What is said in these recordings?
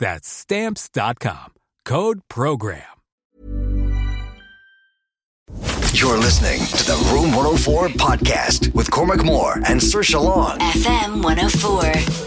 That's stamps.com. Code program. You're listening to the Room 104 podcast with Cormac Moore and Saoirse Long. FM 104.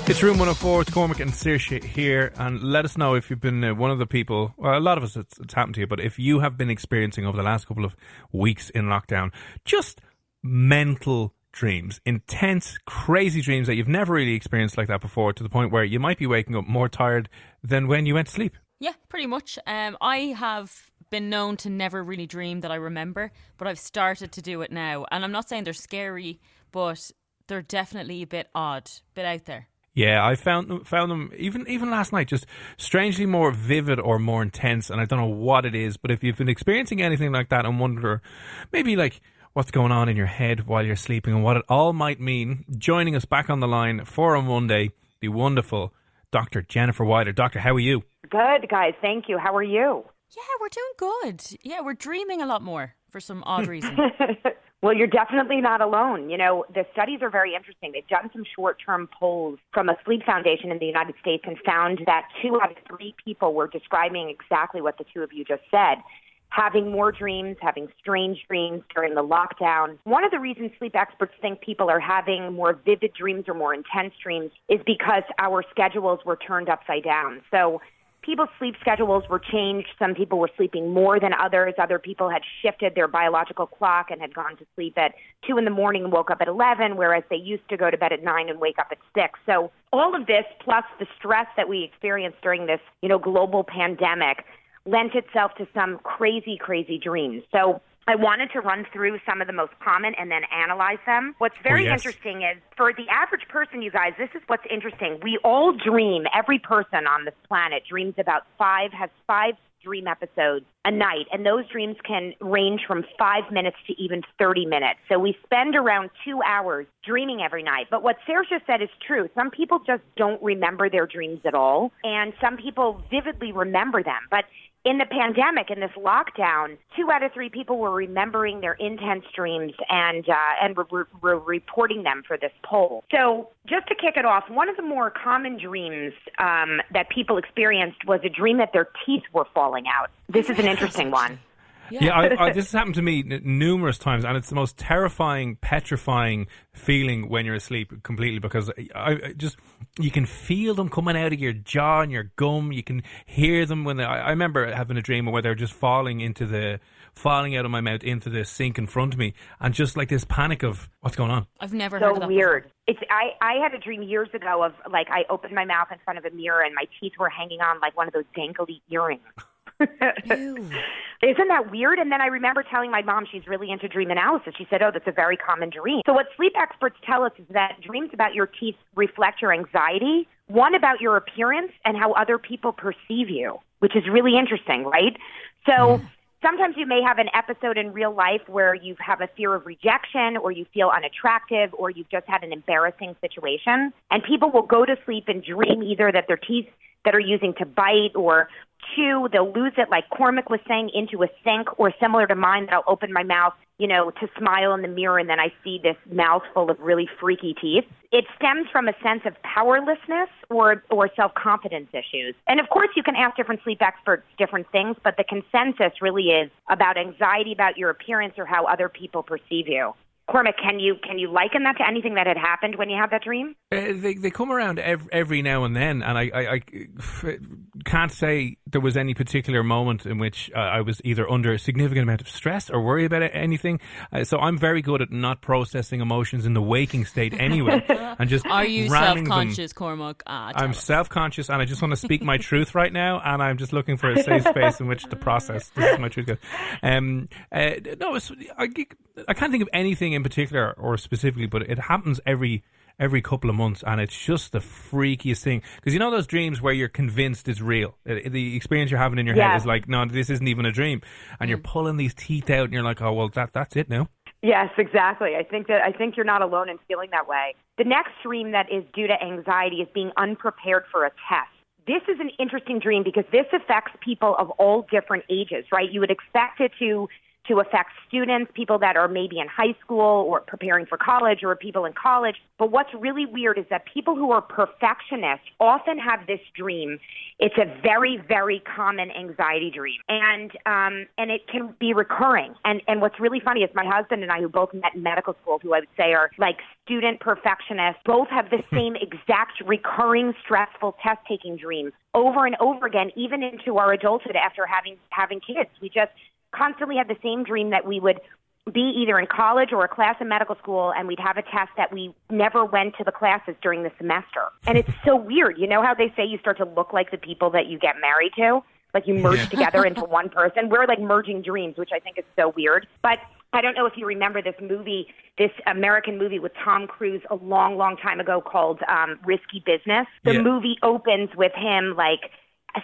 It's Room 104 with Cormac and Saoirse here, and let us know if you've been uh, one of the people. Well, a lot of us it's, it's happened to you, but if you have been experiencing over the last couple of weeks in lockdown, just mental dreams, intense, crazy dreams that you've never really experienced like that before, to the point where you might be waking up more tired than when you went to sleep. Yeah, pretty much. Um, I have been known to never really dream that I remember, but I've started to do it now. And I'm not saying they're scary, but they're definitely a bit odd, a bit out there. Yeah, I found found them even even last night just strangely more vivid or more intense, and I don't know what it is. But if you've been experiencing anything like that and wonder, maybe like what's going on in your head while you're sleeping and what it all might mean, joining us back on the line for on Monday, the wonderful Dr. Jennifer Wider. Doctor, how are you? Good, guys. Thank you. How are you? Yeah, we're doing good. Yeah, we're dreaming a lot more for some odd reason. well, you're definitely not alone. You know, the studies are very interesting. They've done some short term polls from a sleep foundation in the United States and found that two out of three people were describing exactly what the two of you just said having more dreams, having strange dreams during the lockdown. One of the reasons sleep experts think people are having more vivid dreams or more intense dreams is because our schedules were turned upside down. So people's sleep schedules were changed. Some people were sleeping more than others. Other people had shifted their biological clock and had gone to sleep at two in the morning and woke up at 11, whereas they used to go to bed at nine and wake up at six. So all of this, plus the stress that we experienced during this, you know, global pandemic, lent itself to some crazy, crazy dreams. So I wanted to run through some of the most common and then analyze them. What's oh, very Oh, yes. interesting is for the average person, you guys, this is what's interesting. We all dream, every person on this planet dreams about five, has five dream episodes a night. And those dreams can range from five minutes to even 30 minutes. So we spend around two hours dreaming every night. But what Sarah just said is true. Some people just don't remember their dreams at all. And some people vividly remember them. But in the pandemic, in this lockdown, two out of three people were remembering their intense dreams and uh, and were, reporting them for this poll. So, just to kick it off, one of the more common dreams um, that people experienced was a dream that their teeth were falling out. This is an interesting one. Yeah, I, I, this has happened to me n- numerous times, and it's the most terrifying, petrifying feeling when you're asleep completely because I, I just you can feel them coming out of your jaw and your gum. You can hear them when they, I, I remember having a dream where they're just falling into the falling out of my mouth into the sink in front of me, and just like this panic of what's going on. I've never heard of so that. weird. It's I I had a dream years ago of like I opened my mouth in front of a mirror and my teeth were hanging on like one of those dangly earrings. Isn't that weird? And then I remember telling my mom she's really into dream analysis. She said, "Oh, that's a very common dream." So what sleep experts tell us is that dreams about your teeth reflect your anxiety, one about your appearance and how other people perceive you, which is really interesting, right? So sometimes you may have an episode in real life where you have a fear of rejection or you feel unattractive or you've just had an embarrassing situation and people will go to sleep and dream either that their teeth that are using to bite or chew, they'll lose it, like Cormac was saying, into a sink or similar to mine that I'll open my mouth, you know, to smile in the mirror and then I see this mouthful of really freaky teeth. It stems from a sense of powerlessness or, or self confidence issues. And of course, you can ask different sleep experts different things, but the consensus really is about anxiety about your appearance or how other people perceive you. Cormac, can you can you liken that to anything that had happened when you had that dream? Uh, they they come around every, every now and then, and I, I, I can't say there was any particular moment in which uh, I was either under a significant amount of stress or worry about anything. Uh, so I'm very good at not processing emotions in the waking state anyway, and just are you self conscious, Cormac? Ah, I'm self conscious, and I just want to speak my truth right now, and I'm just looking for a safe space in which to process. This is my truth. Um, uh, no, I, I can't think of anything in particular or specifically, but it happens every every couple of months, and it's just the freakiest thing. Because you know those dreams where you're convinced it's real. Uh, the experience you're having in your yeah. head is like, no, this isn't even a dream, and you're mm-hmm. pulling these teeth out, and you're like, oh well, that that's it now. Yes, exactly. I think that I think you're not alone in feeling that way. The next dream that is due to anxiety is being unprepared for a test. This is an interesting dream because this affects people of all different ages, right? You would expect it to to affect students, people that are maybe in high school or preparing for college or people in college. But what's really weird is that people who are perfectionists often have this dream. It's a very, very common anxiety dream. And um, and it can be recurring. And and what's really funny is my husband and I who both met in medical school, who I would say are like student perfectionists, both have the same exact recurring stressful test taking dream over and over again, even into our adulthood after having having kids. We just constantly had the same dream that we would be either in college or a class in medical school and we'd have a test that we never went to the classes during the semester. And it's so weird. You know how they say you start to look like the people that you get married to? Like you merge yeah. together into one person. We're like merging dreams, which I think is so weird. But I don't know if you remember this movie, this American movie with Tom Cruise a long, long time ago called um, Risky Business. The yeah. movie opens with him like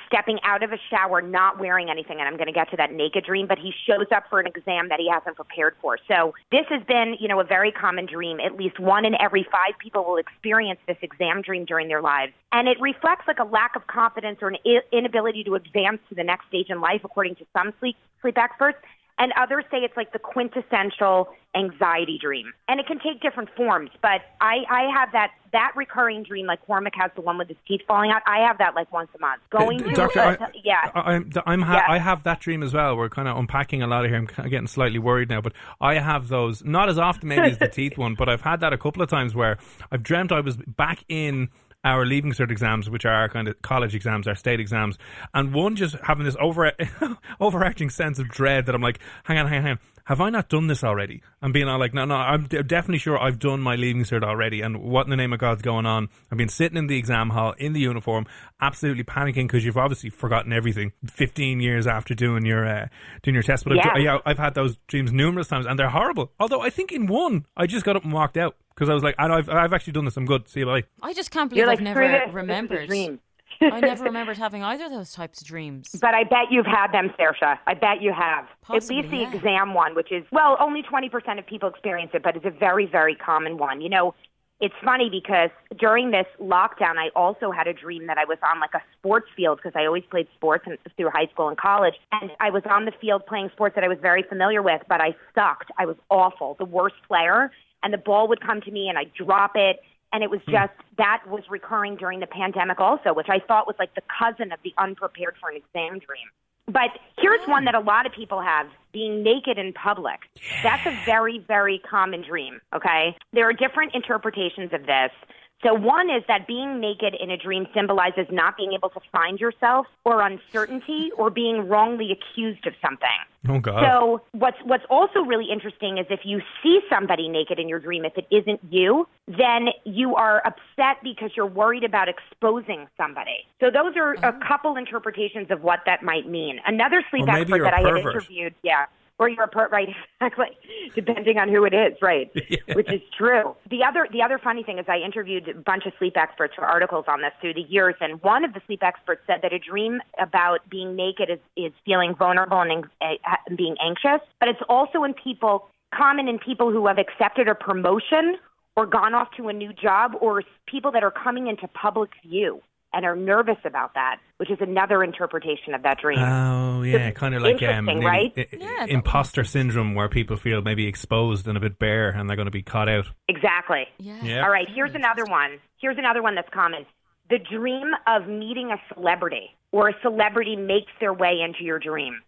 stepping out of a shower, not wearing anything, and I'm going to get to that naked dream, but he shows up for an exam that he hasn't prepared for. So this has been, you know, a very common dream. At least one in every five people will experience this exam dream during their lives. And it reflects like a lack of confidence or an inability to advance to the next stage in life, according to some sleep, sleep experts and others say it's like the quintessential anxiety dream. And it can take different forms but i i have that that recurring dream like cormac has the one with his teeth falling out. I have that like once a month. Going uh, to Doctor, uh, I, yeah. I, i'm i'm ha- yeah. i have that dream as well. We're kind of unpacking a lot of here. I'm getting slightly worried now but i have those not as often maybe as the teeth one but i've had that a couple of times where i've dreamt i was back in our leaving cert exams, which are our kind of college exams, our state exams, and one just having this over overarching sense of dread that I'm like, hang on, hang on, hang on. Have I not done this already? I'm being all like, no, no, I'm d- definitely sure I've done my leaving cert already. And what in the name of God's going on? I've been sitting in the exam hall in the uniform, absolutely panicking because you've obviously forgotten everything 15 years after doing your uh, doing your test. But yeah. I've, yeah, I've had those dreams numerous times and they're horrible. Although I think in one, I just got up and walked out because I was like, I I've, I've actually done this. I'm good. See you bye. I just can't believe You're I've like, never remembered. I never remembered having either of those types of dreams. But I bet you've had them, Saoirse. I bet you have. Possibly, At least the yeah. exam one, which is, well, only 20% of people experience it, but it's a very, very common one. You know, it's funny because during this lockdown, I also had a dream that I was on like a sports field because I always played sports and, through high school and college. And I was on the field playing sports that I was very familiar with, but I sucked. I was awful, the worst player and the ball would come to me and I'd drop it. And it was hmm. just that was recurring during the pandemic also, which I thought was like the cousin of the unprepared for an exam dream. But here's one that a lot of people have being naked in public. That's a very, very common dream, okay? There are different interpretations of this. So, one is that being naked in a dream symbolizes not being able to find yourself or uncertainty or being wrongly accused of something. Oh, God. So, what's, what's also really interesting is if you see somebody naked in your dream, if it isn't you, then you are upset because you're worried about exposing somebody. So, those are a uh-huh. couple interpretations of what that might mean. Another sleep expert that I had interviewed, yeah or you're a part right exactly depending on who it is right yeah. which is true the other the other funny thing is i interviewed a bunch of sleep experts for articles on this through the years and one of the sleep experts said that a dream about being naked is is feeling vulnerable and uh, being anxious but it's also in people common in people who have accepted a promotion or gone off to a new job or people that are coming into public view and are nervous about that, which is another interpretation of that dream. Oh yeah, kind of like um, Interesting, right? i- i- Yeah, imposter syndrome, where people feel maybe exposed and a bit bare, and they're going to be caught out. exactly. Yeah. Yeah. All right, here's another one. Here's another one that's common. The dream of meeting a celebrity or a celebrity makes their way into your dream.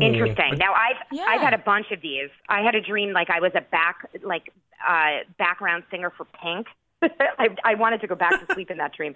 Interesting. Now I've Yeah. I've had a bunch of these. I had a dream like I was a back like uh background singer for Pink. I I wanted to go back to sleep in that dream.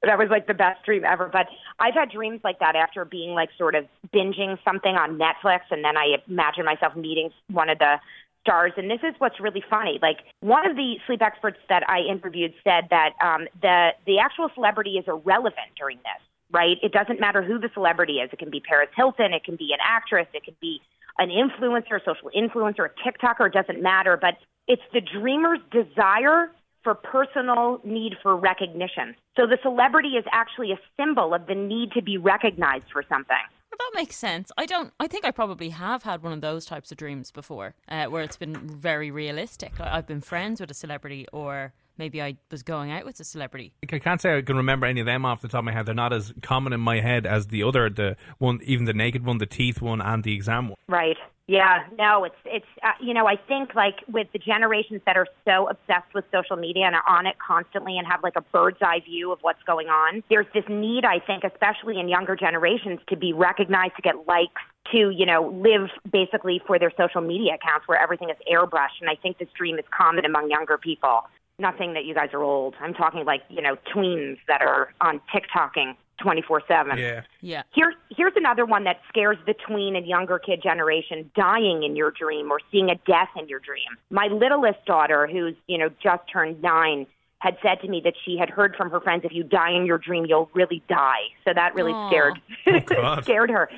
But that was like the best dream ever. But I've had dreams like that after being like sort of binging something on Netflix and then I imagine myself meeting one of the stars. And this is what's really funny. Like one of the sleep experts that I interviewed said that um, the the actual celebrity is irrelevant during this. Right? It doesn't matter who the celebrity is. It can be Paris Hilton. It can be an actress. It can be an influencer, a social influencer, a TikToker. It doesn't matter. But it's the dreamer's desire for personal need for recognition. So the celebrity is actually a symbol of the need to be recognized for something. Well, that makes sense. I don't. I think I probably have had one of those types of dreams before, uh, where it's been very realistic. Like, I've been friends with a celebrity, or maybe I was going out with a celebrity. I can't say I can remember any of them off the top of my head. They're not as common in my head as the other, the one, even the naked one, the teeth one, and the exam one. Right. Yeah. No, it's it's uh, you know I think like with the generations that are so obsessed with social media and are on it constantly and have like a bird's eye view of what's going on. There's this need I think, especially in younger generations, to be recognized, to get likes, to you know live basically for their social media accounts where everything is airbrushed. And I think this dream is common among younger people. Not saying that you guys are old. I'm talking like you know tweens that are on TikToking 24 seven. Yeah. Yeah. Here's here's another one that scares the tween and younger kid generation: dying in your dream or seeing a death in your dream. My littlest daughter, who's you know just turned nine, had said to me that she had heard from her friends, "If you die in your dream, you'll really die." So that really Aw. scared oh, God. scared her.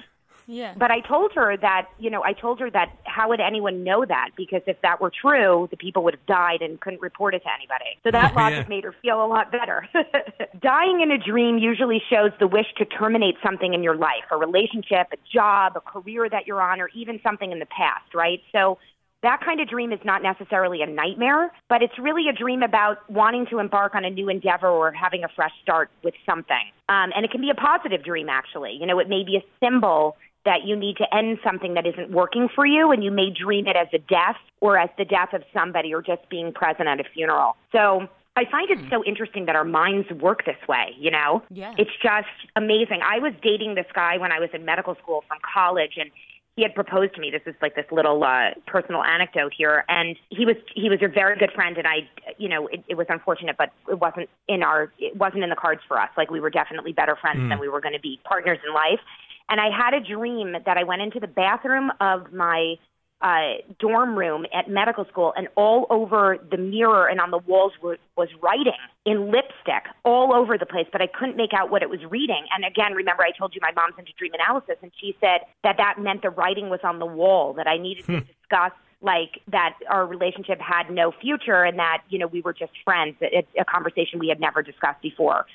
Yeah. But I told her that, you know, I told her that how would anyone know that? Because if that were true, the people would have died and couldn't report it to anybody. So that logic Yeah. made her feel a lot better. Dying in a dream usually shows the wish to terminate something in your life, a relationship, a job, a career that you're on, or even something in the past, right? So that kind of dream is not necessarily a nightmare, but it's really a dream about wanting to embark on a new endeavor or having a fresh start with something. Um, and it can be a positive dream, actually. You know, it may be a symbol that you need to end something that isn't working for you, and you may dream it as a death or as the death of somebody or just being present at a funeral. So I find it so interesting that our minds work this way, you know? Yeah. It's just amazing. I was dating this guy when I was in medical school from college, and he had proposed to me. This is like this little uh, personal anecdote here, and he was he was a very good friend, and I, you know, it, it was unfortunate, but it wasn't in our it wasn't in the cards for us. Like we were definitely better friends than we were going to be partners in life. And I had a dream that I went into the bathroom of my uh, dorm room at medical school, and all over the mirror and on the walls were, was writing in lipstick all over the place, but I couldn't make out what it was reading. And again, remember I told you my mom's into dream analysis, and she said that that meant the writing was on the wall, that I needed to discuss like that our relationship had no future and that you know we were just friends. It's a conversation we had never discussed before.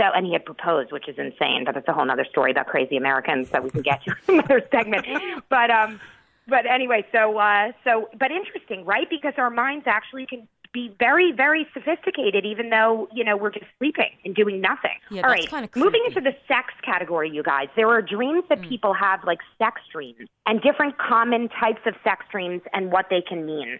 So, and he had proposed, which is insane, but that's a whole other story about crazy Americans that we can get to in another segment. But, um, but anyway, so, uh, so, but interesting, right? Because our minds actually can be very, very sophisticated, even though, you know, we're just sleeping and doing nothing. Yeah, All right. Moving into the sex category, you guys, there are dreams that people have, like sex dreams, and different common types of sex dreams and what they can mean.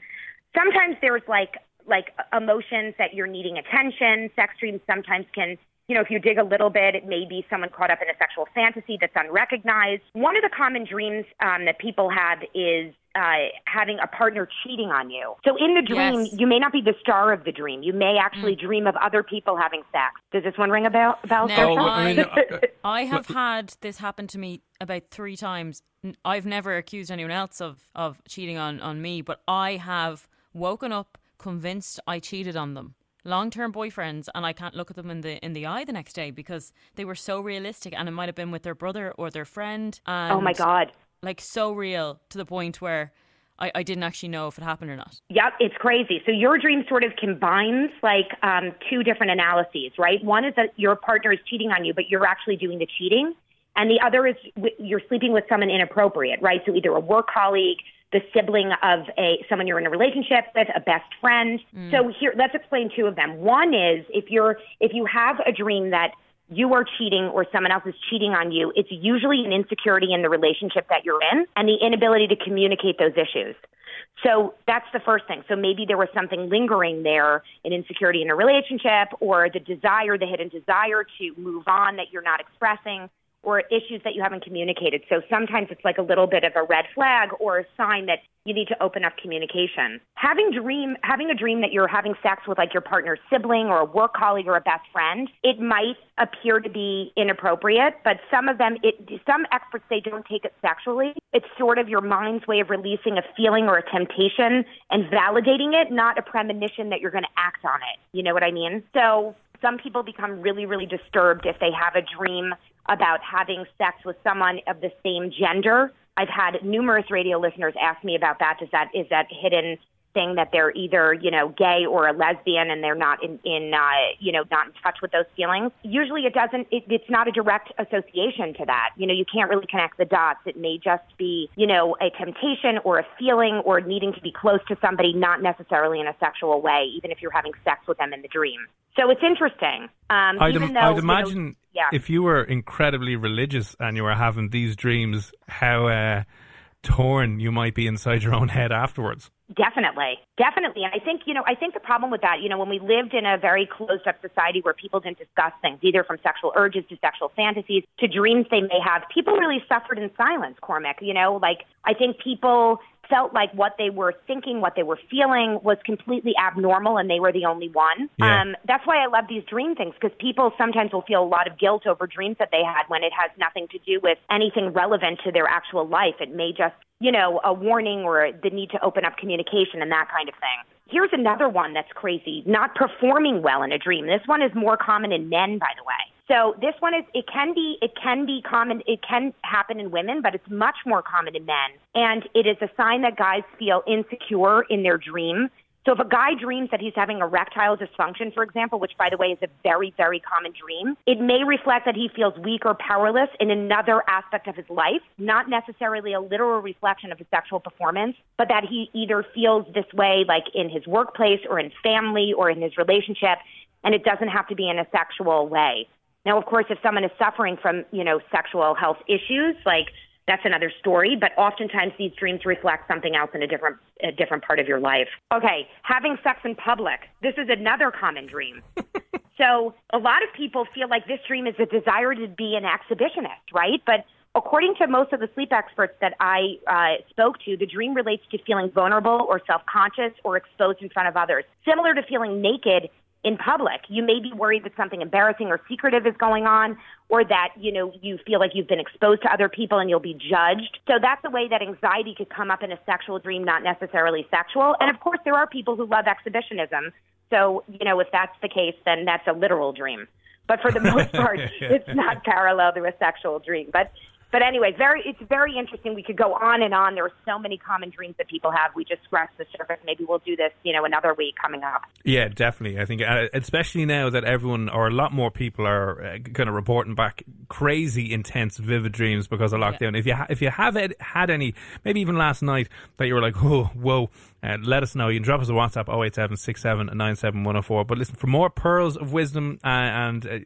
Sometimes there's like, like emotions that you're needing attention. Sex dreams sometimes can you know, if you dig a little bit, it may be someone caught up in a sexual fantasy that's unrecognized. One of the common dreams um, that people have is uh, having a partner cheating on you. So in the dream, Yes. you may not be the star of the dream. You may actually dream of other people having sex. Does this one ring a bell? bell No, I mean, uh, I have had this happen to me about three times. I've never accused anyone else of, of cheating on, on me, but I have woken up convinced I cheated on them. Long term boyfriends and I can't look at them in the in the eye the next day because they were so realistic and it might have been with their brother or their friend and oh my God. like so real to the point where I, I didn't actually know if it happened or not. Yep, it's crazy. So your dream sort of combines like um, two different analyses, right? One is that your partner is cheating on you, but you're actually doing the cheating, and the other is w- you're sleeping with someone inappropriate, right? So either a work colleague, the sibling of a someone you're in a relationship with, a best friend. So mm. here, let's explain two of them. One is if you're if you have a dream that you are cheating or someone else is cheating on you, it's usually an insecurity in the relationship that you're in and the inability to communicate those issues. So that's the first thing. So maybe there was something lingering there, an insecurity in a relationship or the desire, the hidden desire to move on that you're not expressing or issues that you haven't communicated. So sometimes it's like a little bit of a red flag or a sign that you need to open up communication. Having dream having a dream that you're having sex with like your partner's sibling or a work colleague or a best friend, it might appear to be inappropriate, but some of them it some experts say don't take it sexually. It's sort of your mind's way of releasing a feeling or a temptation and validating it, not a premonition that you're going to act on it. You know what I mean? So some people become really, really disturbed if they have a dream about having sex with someone of the same gender. I've had numerous radio listeners ask me about that. Is that is that hidden thing that they're either you know gay or a lesbian and they're not in in uh, you know not in touch with those feelings? Usually, it doesn't. It, it's not a direct association to that. You know, you can't really connect the dots. It may just be you know a temptation or a feeling or needing to be close to somebody, not necessarily in a sexual way, even if you're having sex with them in the dream. So it's interesting. Um, I'd, even though, I'd you know, imagine yeah. if you were incredibly religious and you were having these dreams, how uh, torn you might be inside your own head afterwards. Definitely, definitely. And I think, you know, I think the problem with that, you know, when we lived in a very closed up society where people didn't discuss things, either from sexual urges to sexual fantasies to dreams they may have, people really suffered in silence, Cormac. You know, like I think people felt like what they were thinking, what they were feeling was completely abnormal and they were the only one. Yeah. Um, that's why I love these dream things because people sometimes will feel a lot of guilt over dreams that they had when it has nothing to do with anything relevant to their actual life. It may just, you know, a warning or the need to open up communication and that kind of thing. Here's another one that's crazy not performing well in a dream. This one is more common in men, by the way. So this one is it can be it can be common it can happen in women, but it's much more common in men. And it is a sign that guys feel insecure in their dream. So if a guy dreams that he's having erectile dysfunction, for example, which by the way is a very, very common dream, it may reflect that he feels weak or powerless in another aspect of his life, not necessarily a literal reflection of his sexual performance, but that he either feels this way like in his workplace or in family or in his relationship, and it doesn't have to be in a sexual way. Now, of course, if someone is suffering from, you know, sexual health issues, like that's another story, but oftentimes these dreams reflect something else in a different a different part of your life. Okay, having sex in public. This is another common dream. so, a lot of people feel like this dream is a desire to be an exhibitionist, right? But according to most of the sleep experts that I uh, spoke to, the dream relates to feeling vulnerable or self-conscious or exposed in front of others, similar to feeling naked in public. You may be worried that something embarrassing or secretive is going on or that, you know, you feel like you've been exposed to other people and you'll be judged. So that's a way that anxiety could come up in a sexual dream, not necessarily sexual. And of course, there are people who love exhibitionism. So, you know, if that's the case, then that's a literal dream. But for the most part, it's not parallel to a sexual dream. But but anyway, very it's very interesting. We could go on and on. There are so many common dreams that people have. We just scratched the surface. Maybe we'll do this, you know, another week coming up. Yeah, definitely. I think, uh, especially now that everyone or a lot more people are uh, kind of reporting back crazy, intense, vivid dreams because of lockdown. If you ha- if you have ed- had any, maybe even last night that you were like, oh, whoa, uh, let us know. You can drop us a WhatsApp 087 But listen, for more pearls of wisdom uh, and uh,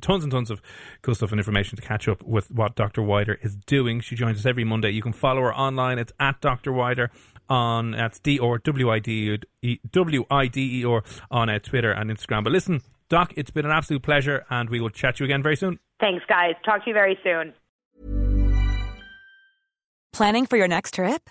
tons and tons of cool stuff and information to catch up with what Dr. Wider is doing, she joins us every Monday. You can follow her online. It's at Dr. Wider on that's D or W I D E W I D E or on uh, Twitter and Instagram. But listen, Doc, it's been an absolute pleasure, and we will chat to you again very soon. Thanks, guys. Talk to you very soon. Planning for your next trip?